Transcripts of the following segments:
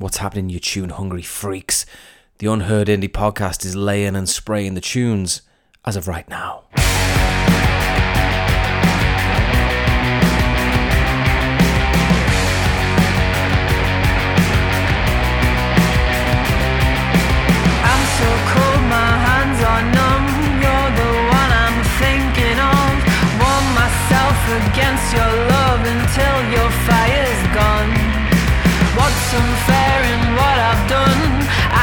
What's happening, you tune hungry freaks? The Unheard Indie podcast is laying and spraying the tunes as of right now. I'm so cold, my hands are numb. You're the one I'm thinking of. Warm myself against your love until your fire's gone. What's unfair in what I've done?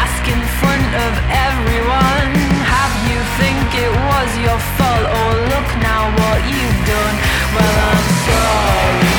Ask in front of everyone. Have you think it was your fault? Or oh, look now what you've done? Well, I'm sorry.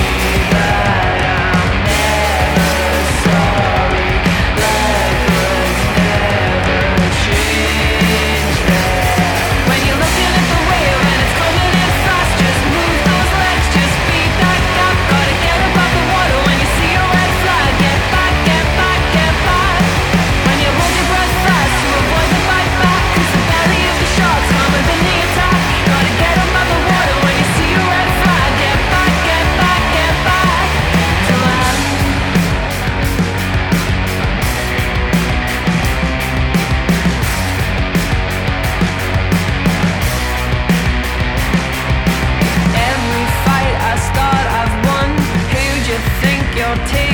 your taste.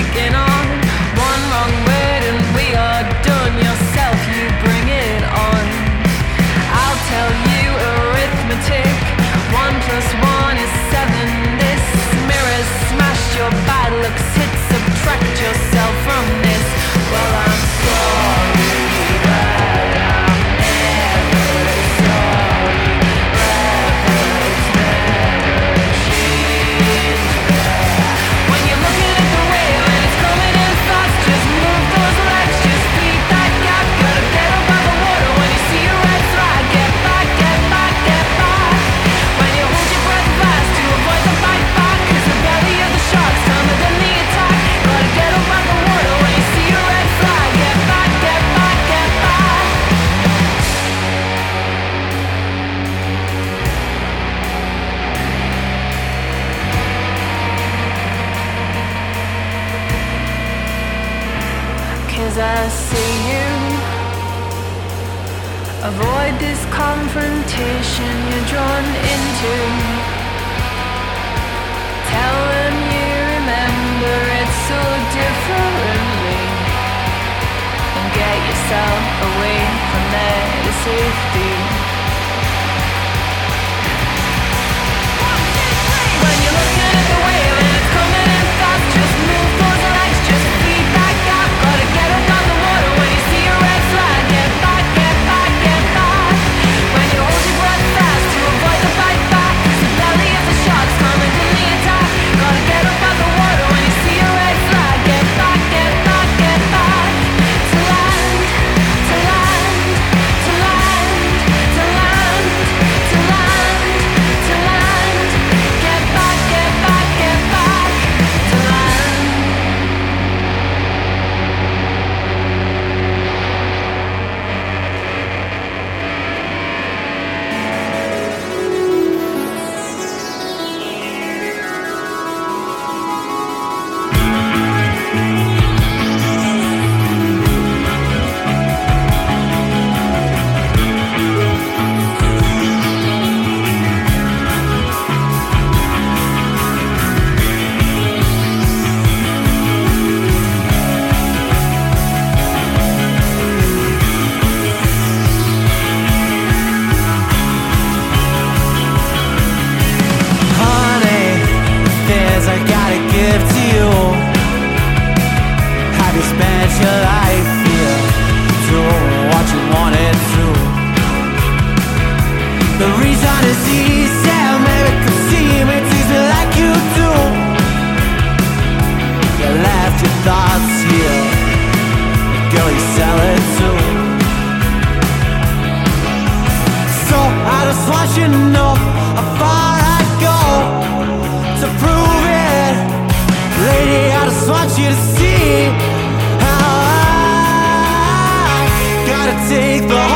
take the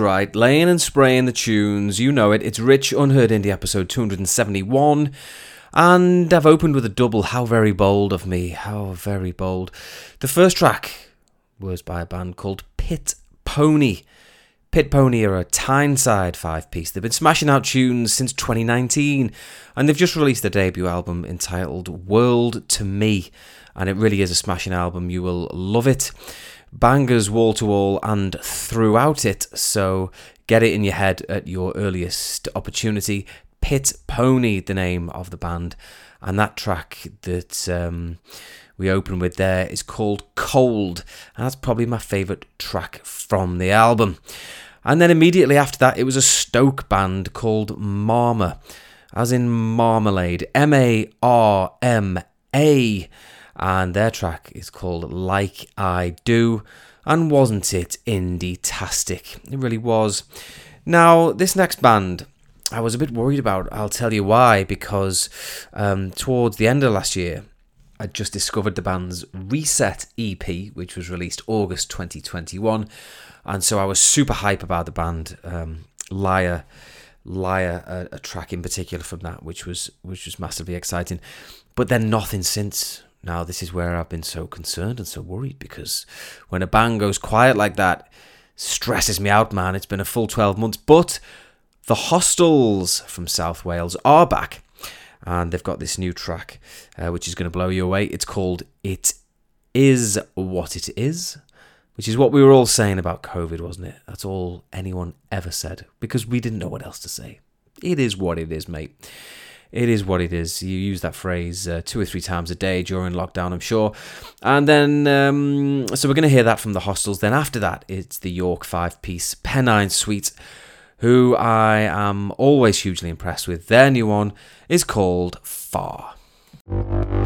right, laying and spraying the tunes. You know it. It's Rich Unheard Indie episode 271. And I've opened with a double. How very bold of me. How very bold. The first track was by a band called Pit Pony. Pit Pony are a Tyneside five piece. They've been smashing out tunes since 2019 and they've just released their debut album entitled World to Me. And it really is a smashing album. You will love it. Bangers wall to wall and throughout it. So get it in your head at your earliest opportunity. Pit Pony, the name of the band. And that track that um, we open with there is called Cold. And that's probably my favourite track from the album. And then immediately after that, it was a Stoke band called Marma, as in marmalade. M A R M A. And their track is called Like I Do. And wasn't it indie-tastic? It really was. Now, this next band, I was a bit worried about. I'll tell you why. Because um, towards the end of last year, I just discovered the band's Reset EP, which was released August 2021. And so I was super hype about the band. Um, Liar, Liar, a, a track in particular from that, which was which was massively exciting. But then nothing since. Now this is where I've been so concerned and so worried because when a band goes quiet like that, stresses me out, man. It's been a full 12 months, but the Hostels from South Wales are back and they've got this new track uh, which is going to blow you away. It's called It Is What It Is, which is what we were all saying about COVID, wasn't it? That's all anyone ever said because we didn't know what else to say. It is what it is, mate. It is what it is. You use that phrase uh, two or three times a day during lockdown, I'm sure. And then, um, so we're going to hear that from the hostels. Then after that, it's the York five piece Pennine Suite who I am always hugely impressed with. Their new one is called Far. Far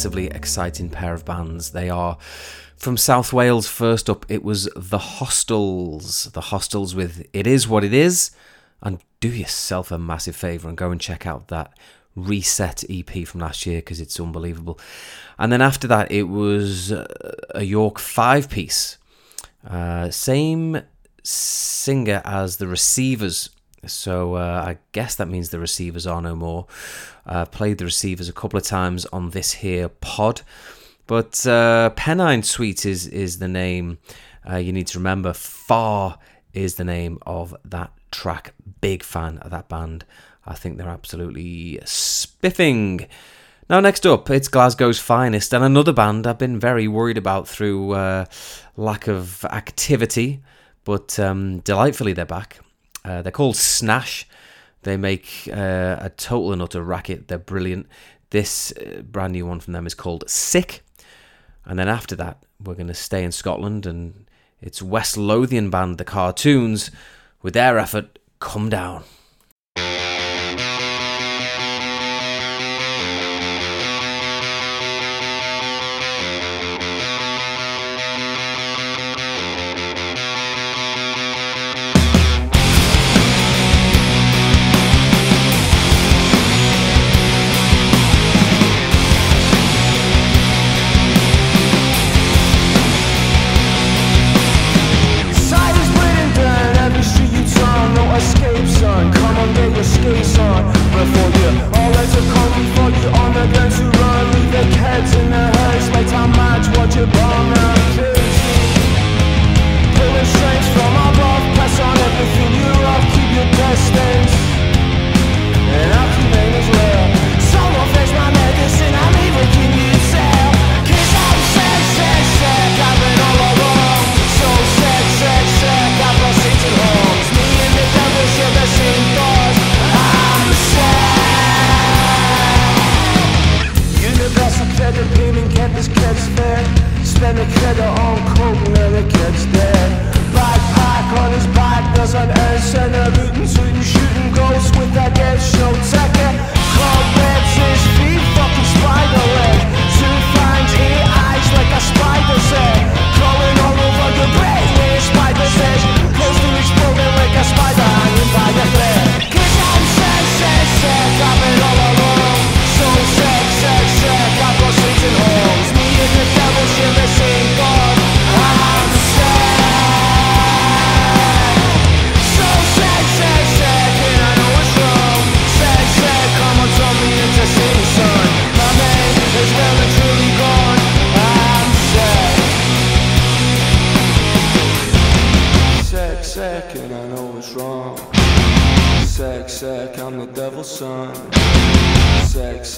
massively exciting pair of bands they are. From South Wales, first up, it was The Hostels. The Hostels with It Is What It Is. And do yourself a massive favour and go and check out that Reset EP from last year because it's unbelievable. And then after that, it was a York five piece. Uh, same singer as The Receivers. So uh, I guess that means the receivers are no more. Uh, played the receivers a couple of times on this here pod, but uh, Pennine Suite is is the name. Uh, you need to remember. Far is the name of that track. Big fan of that band. I think they're absolutely spiffing. Now, next up, it's Glasgow's finest, and another band I've been very worried about through uh, lack of activity, but um, delightfully they're back. Uh, they're called Snash. They make uh, a total and utter racket. They're brilliant. This uh, brand new one from them is called Sick. And then after that, we're going to stay in Scotland and it's West Lothian band The Katuns with their effort Come Down.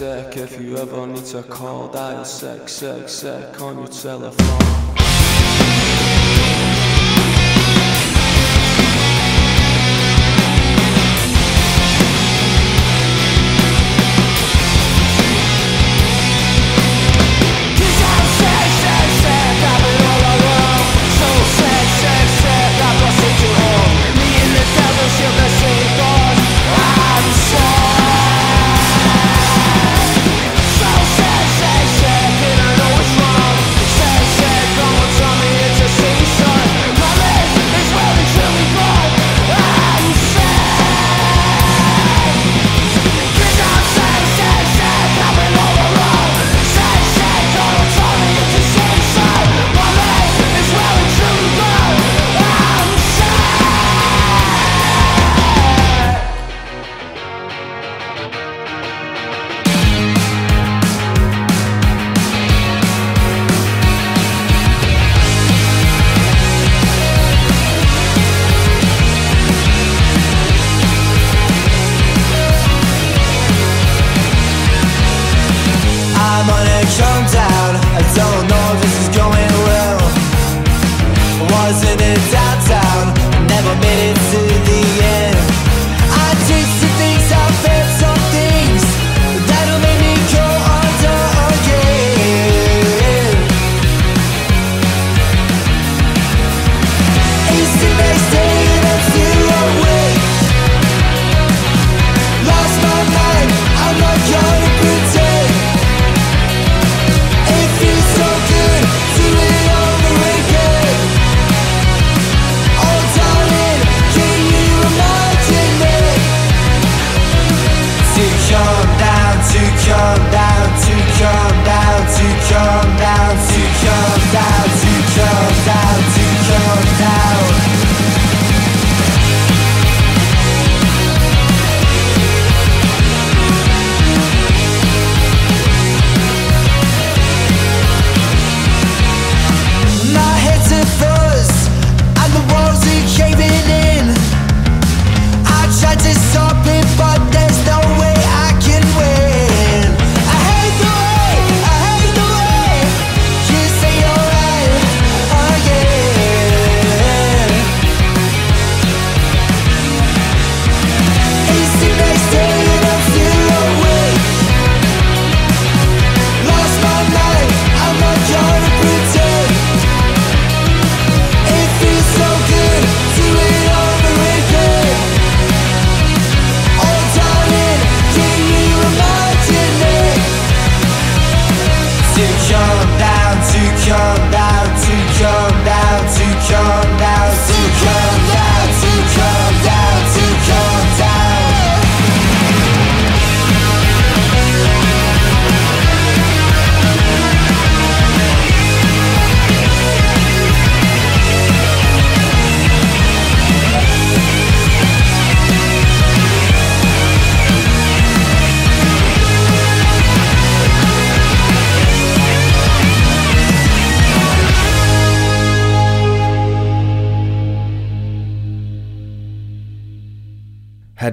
Sick, if you ever need to call, dial sick, sick, sick on your telephone.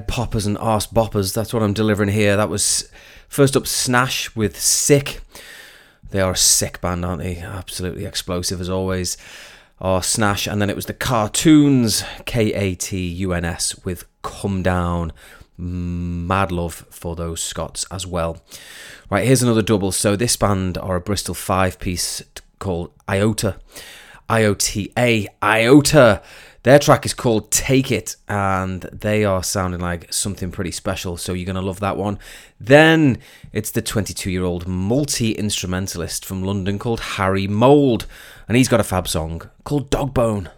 poppers and arse boppers. That's what I'm delivering here. That was first up Snash with Sick. They are a sick band, aren't they? Absolutely explosive as always. Oh, Snash, and then it was the Katuns, K A T U N S, with Come Down. Mad love for those Scots as well. Right, here's another double. So this band are a Bristol five piece called IOTA. IOTA. IOTA their track is called Take It, and they are sounding like something pretty special, so you're going to love that one. Then it's the 22 year old multi instrumentalist from London called Harry Mold, and he's got a fab song called Dogbone.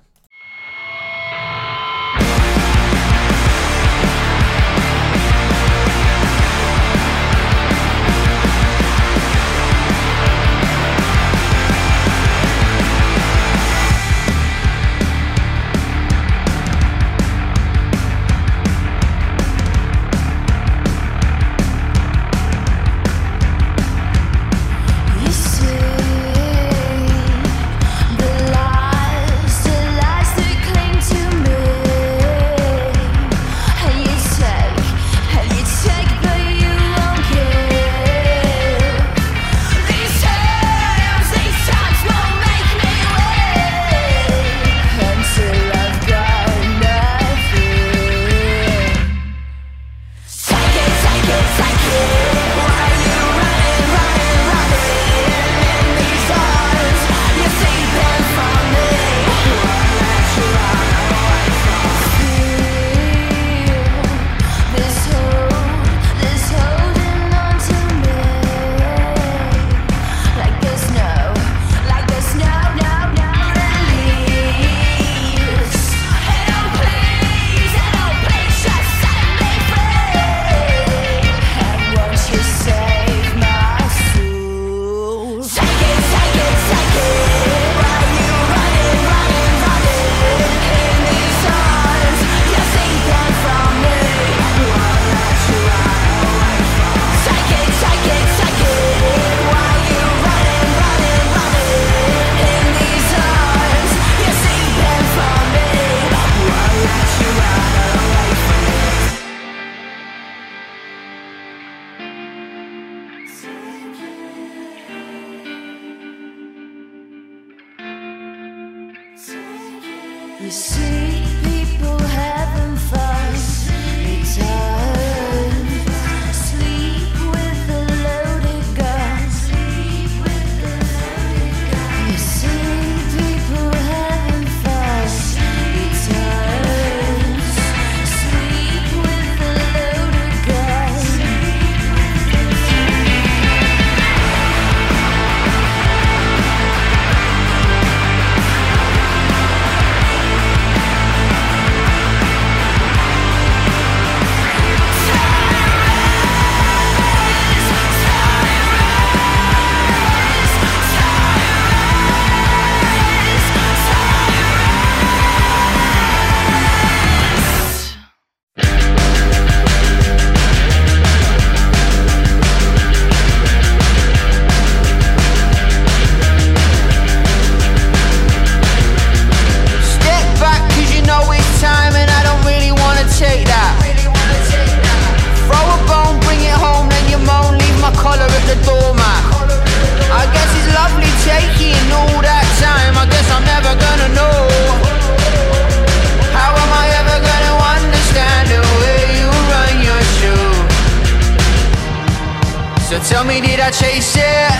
Did I chase it?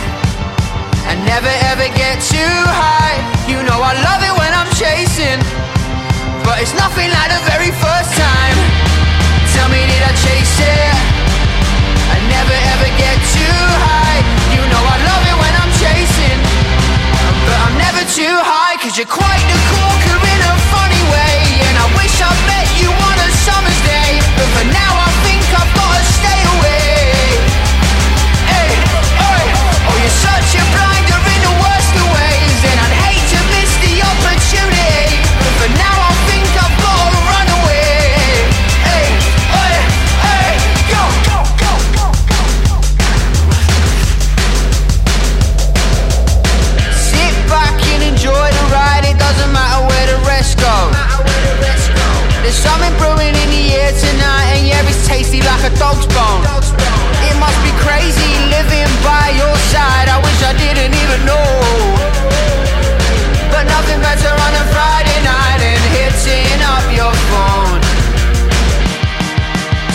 I never ever get too high. You know I love it when I'm chasing, but it's nothing like the very first time. Tell me, did I chase it? I never ever get too high. You know I love it when I'm chasing, but I'm never too high. Cause you're quite the corker in a funny way. And I wish I met you on a summer's day. But for now, I I didn't even know. But nothing better on a Friday night than hitting up your phone.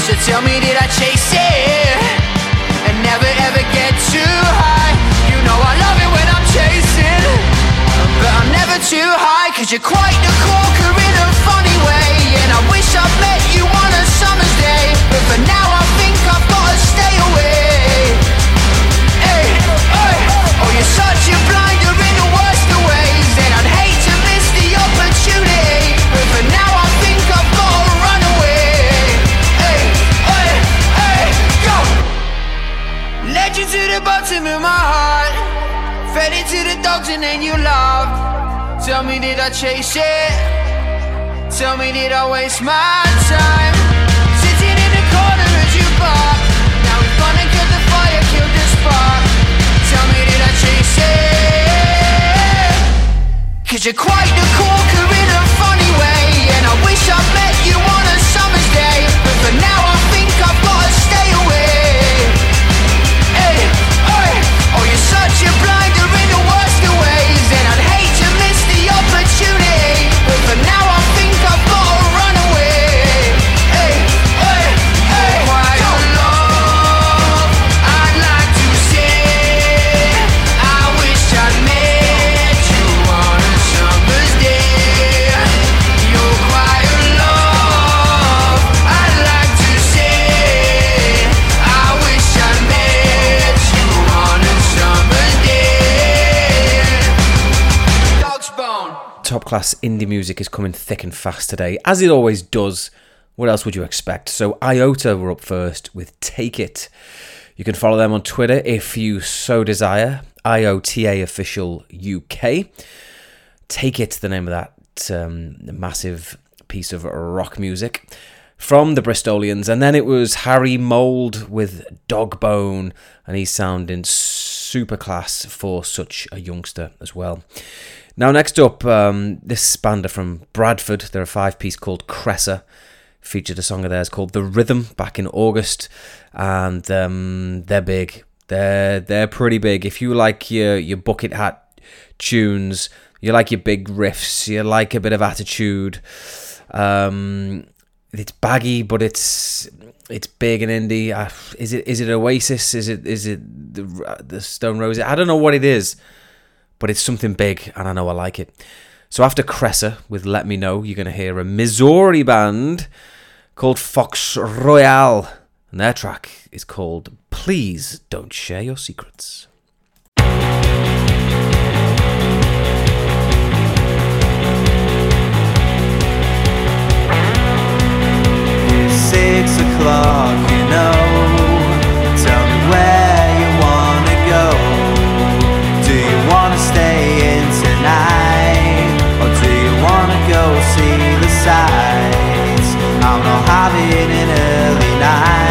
So tell me, did I chase it? And never ever get too high. You know I love it when I'm chasing. But I'm never too high, cause you're quite the corker in a funny way. And I wish I met you on a summer's day. But for now, I Tell me, did I chase it? Tell me, did I waste my time? Cause you're quite the corker in a funny way. And I wish I met you on a summer's day. But for now, I class indie music is coming thick and fast today, as it always does. What else would you expect? So, IOTA were up first with Take It. You can follow them on Twitter if you so desire. IOTA Official UK. Take It, the name of that um, massive piece of rock music from the Bristolians. And then it was Harry Mold with Dogbone, and he's sounding super class for such a youngster as well. Now, next up, um, this bander from Bradford. They're a five piece called Cressa. Featured a song of theirs called The Rhythm back in August, and um, they're big. They're they're pretty big. If you like your your bucket hat tunes, you like your big riffs, you like a bit of attitude. Um, it's baggy, but it's it's big and indie. Is it is it Oasis? Is it is it the the Stone Roses? I don't know what it is, but it's something big, and I know I like it. So after Cressa with Let Me Know, you're to hear a Missouri band called Fox Royale, and their track is called Please Don't Share Your Secrets. Six o'clock, you know. Tell me where you wanna go. Do you wanna stay in tonight? Or do you wanna go see the sights? I'm not having an early night.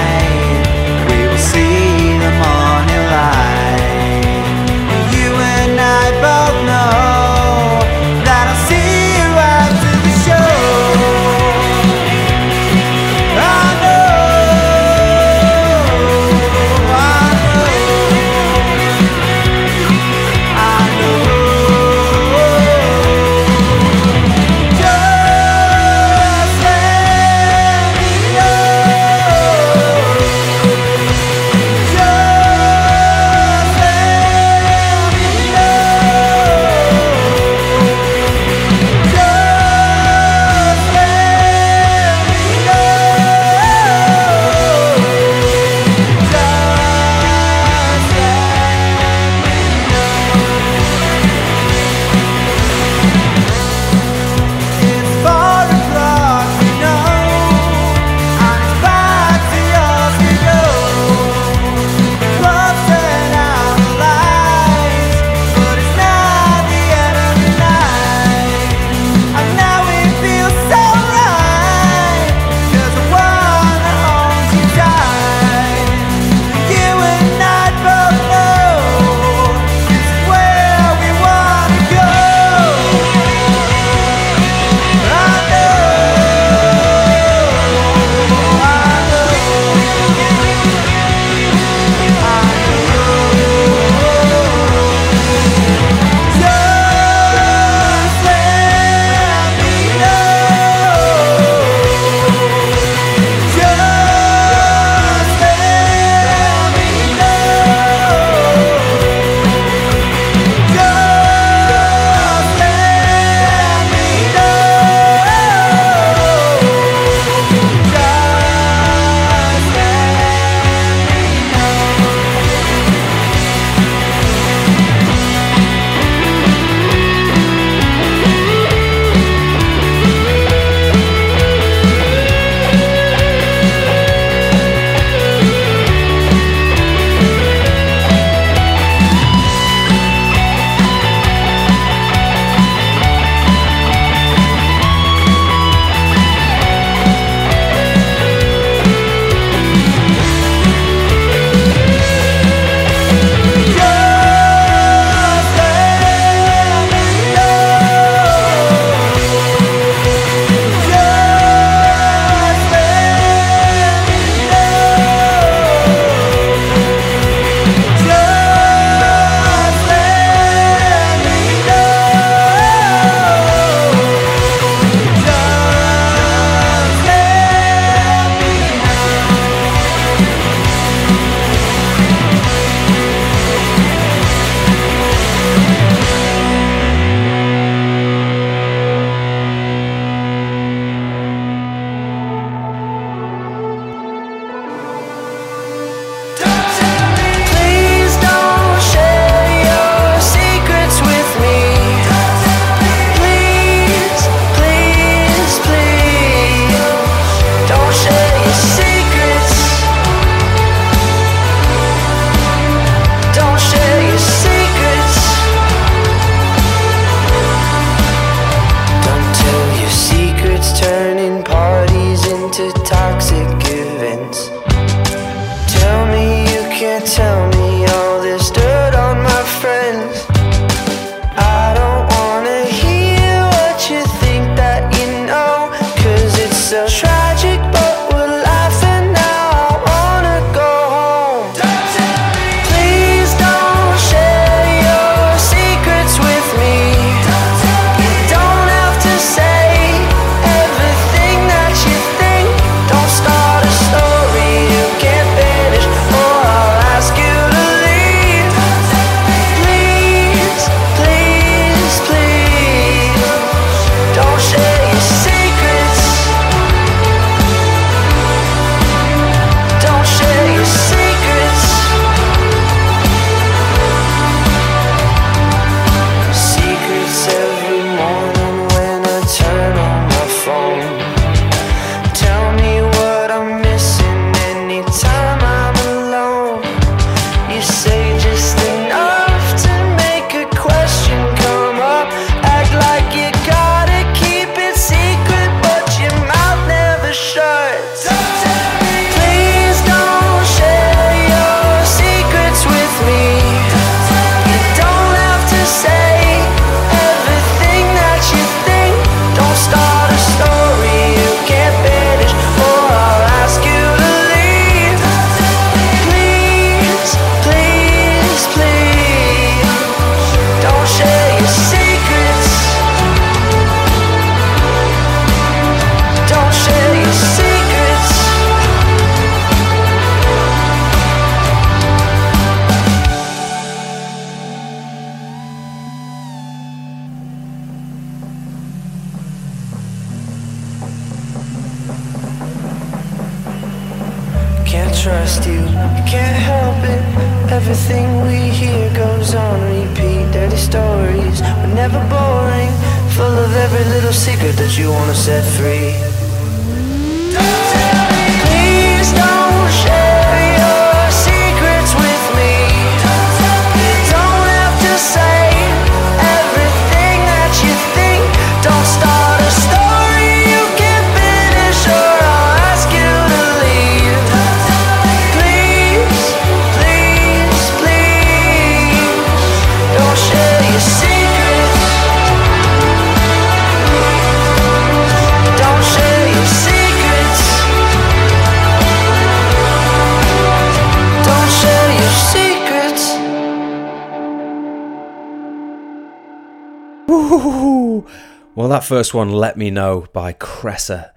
First one, Let Me Know by Cressa,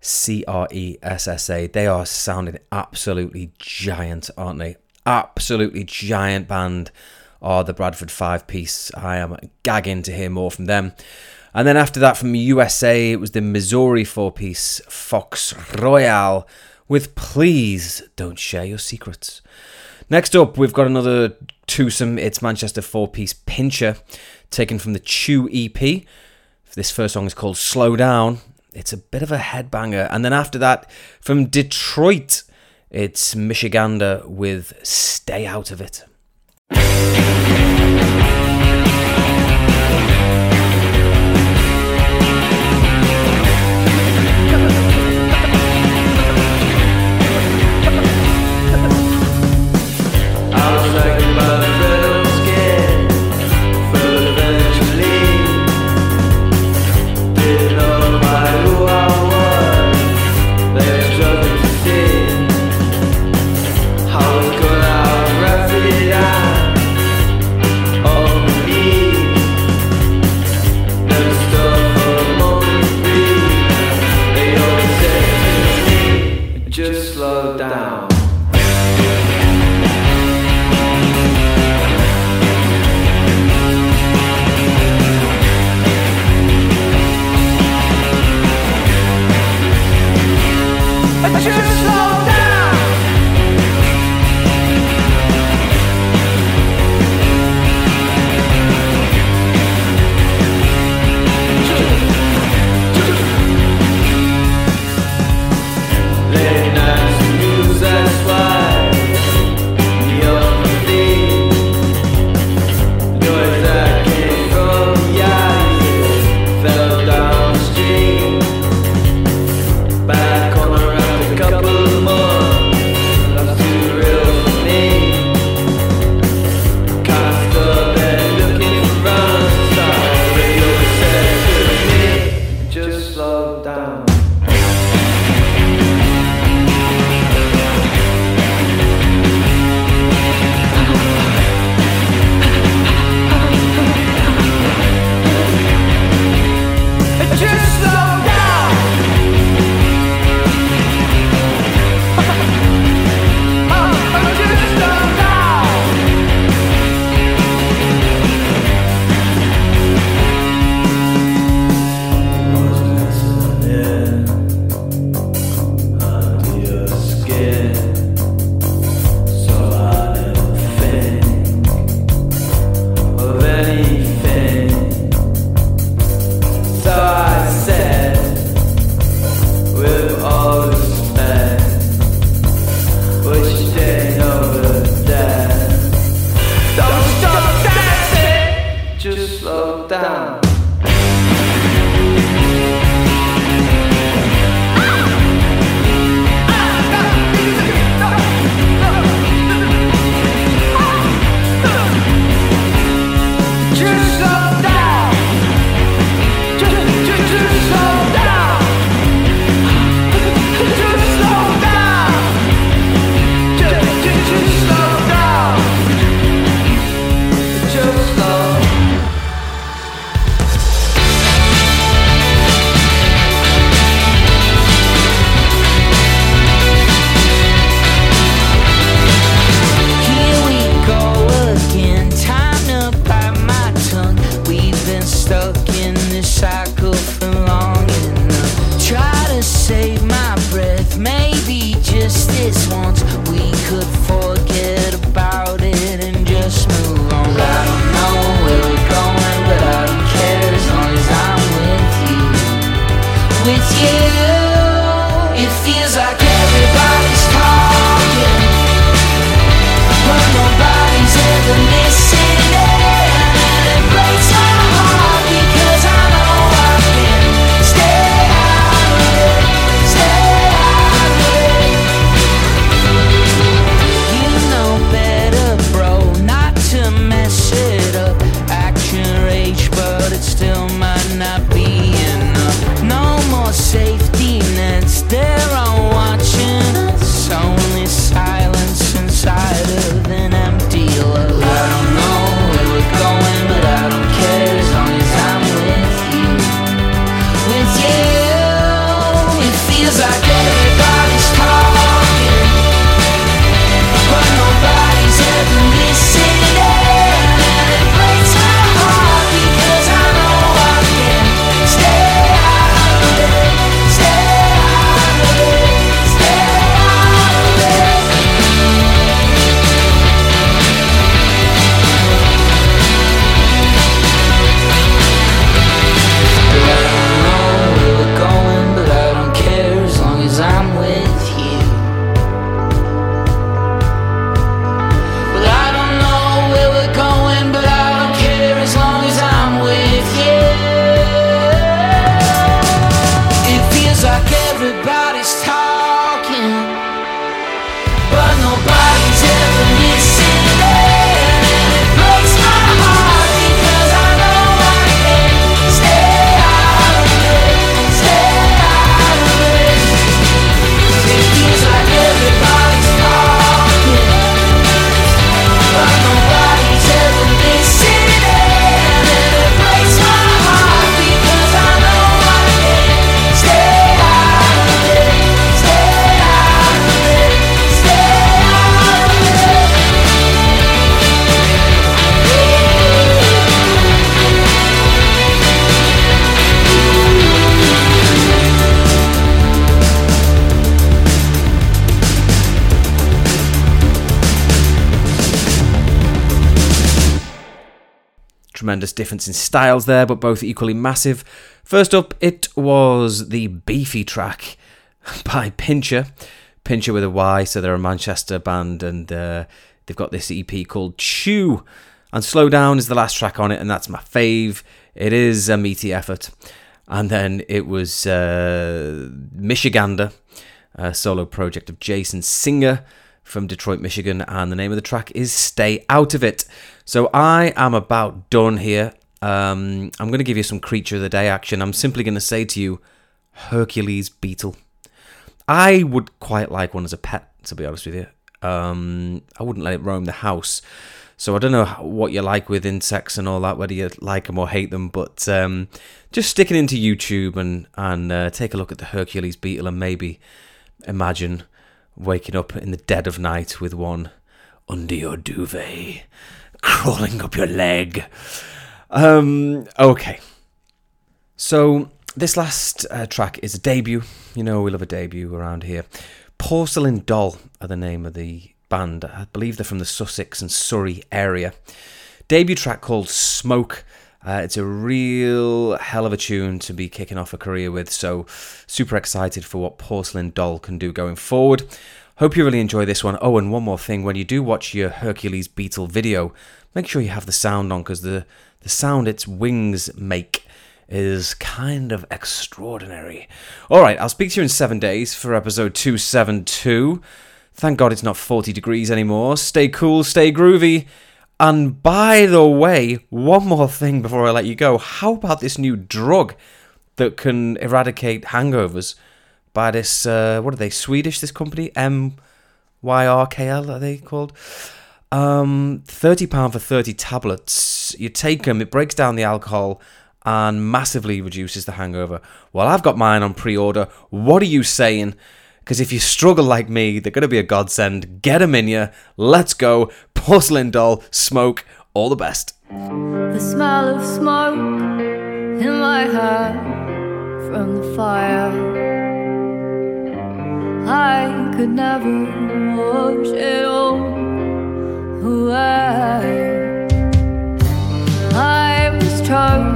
C R E S S A. They are sounding absolutely giant, aren't they? Absolutely giant band are the Bradford Five Piece. I am gagging to hear more from them. And then after that, from USA, it was the Missouri four piece Fox Royale with Please Don't Share Your Secrets. Next up, we've got another twosome. It's Manchester four piece Pyncher, taken from the Chew EP. This first song is called Slow Down. It's a bit of a headbanger. And then after that, from Detroit, it's Michigander with Stay Out of It. I was like voltar. Tremendous difference in styles there, but both equally massive. First up, it was the Beefy track by Pyncher. Pyncher with a Y, so they're a Manchester band, and uh, they've got this EP called Chew. And Slow Down is the last track on it, and that's my fave. It is a meaty effort. And then it was uh, Michigander, a solo project of Jason Singer from Detroit, Michigan, and the name of the track is Stay Out of It. So I am about done here. Um, I'm going to give you some Creature of the Day action. I'm simply going to say to you, Hercules Beetle. I would quite like one as a pet, to be honest with you. Um, I wouldn't let it roam the house. So I don't know what you like with insects and all that, whether you like them or hate them, but um, just stick it into YouTube and and uh, take a look at the Hercules beetle and maybe imagine waking up in the dead of night with one under your duvet, crawling up your leg. Um, okay. So this last uh, track is a debut. You know we love a debut around here. Porcelain Doll are the name of the band. I believe they're from the Sussex and Surrey area. Debut track called Smoke. Uh, it's a real hell of a tune to be kicking off a career with, so super excited for what Porcelain Doll can do going forward. Hope you really enjoy this one. Oh, and one more thing when you do watch your Hercules Beetle video, make sure you have the sound on because the, the sound its wings make is kind of extraordinary. All right, I'll speak to you in seven days for episode 272. Thank God it's not 40 degrees anymore. Stay cool, stay groovy. And by the way, one more thing before I let you go. How about this new drug that can eradicate hangovers by this, uh, what are they, Swedish, this company? M-Y-R-K-L, are they called? Um, £30 for 30 tablets. You take them, it breaks down the alcohol and massively reduces the hangover. Well, I've got mine on pre-order. What are you saying? Because if you struggle like me, they're going to be a godsend. Get them in you. Let's go. Porcelain doll, smoke, all the best. The smell of smoke in my hair from the fire. I could never wash it all away. I was choking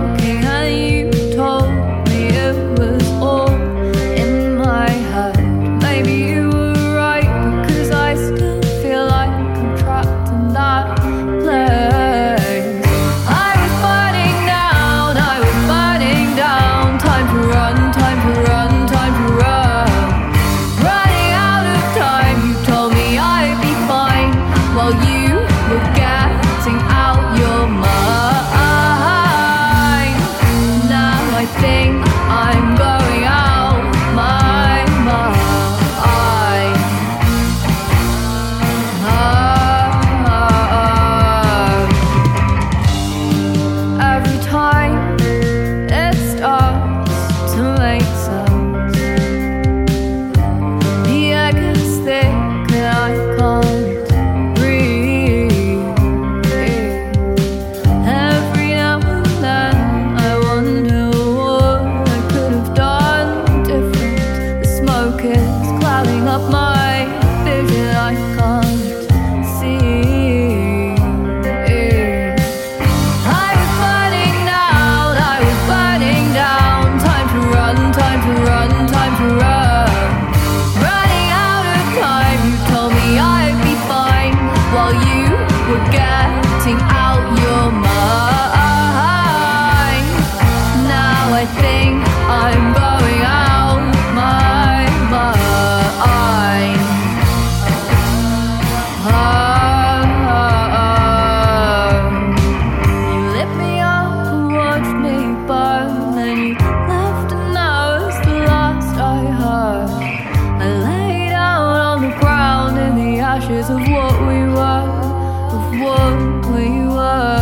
we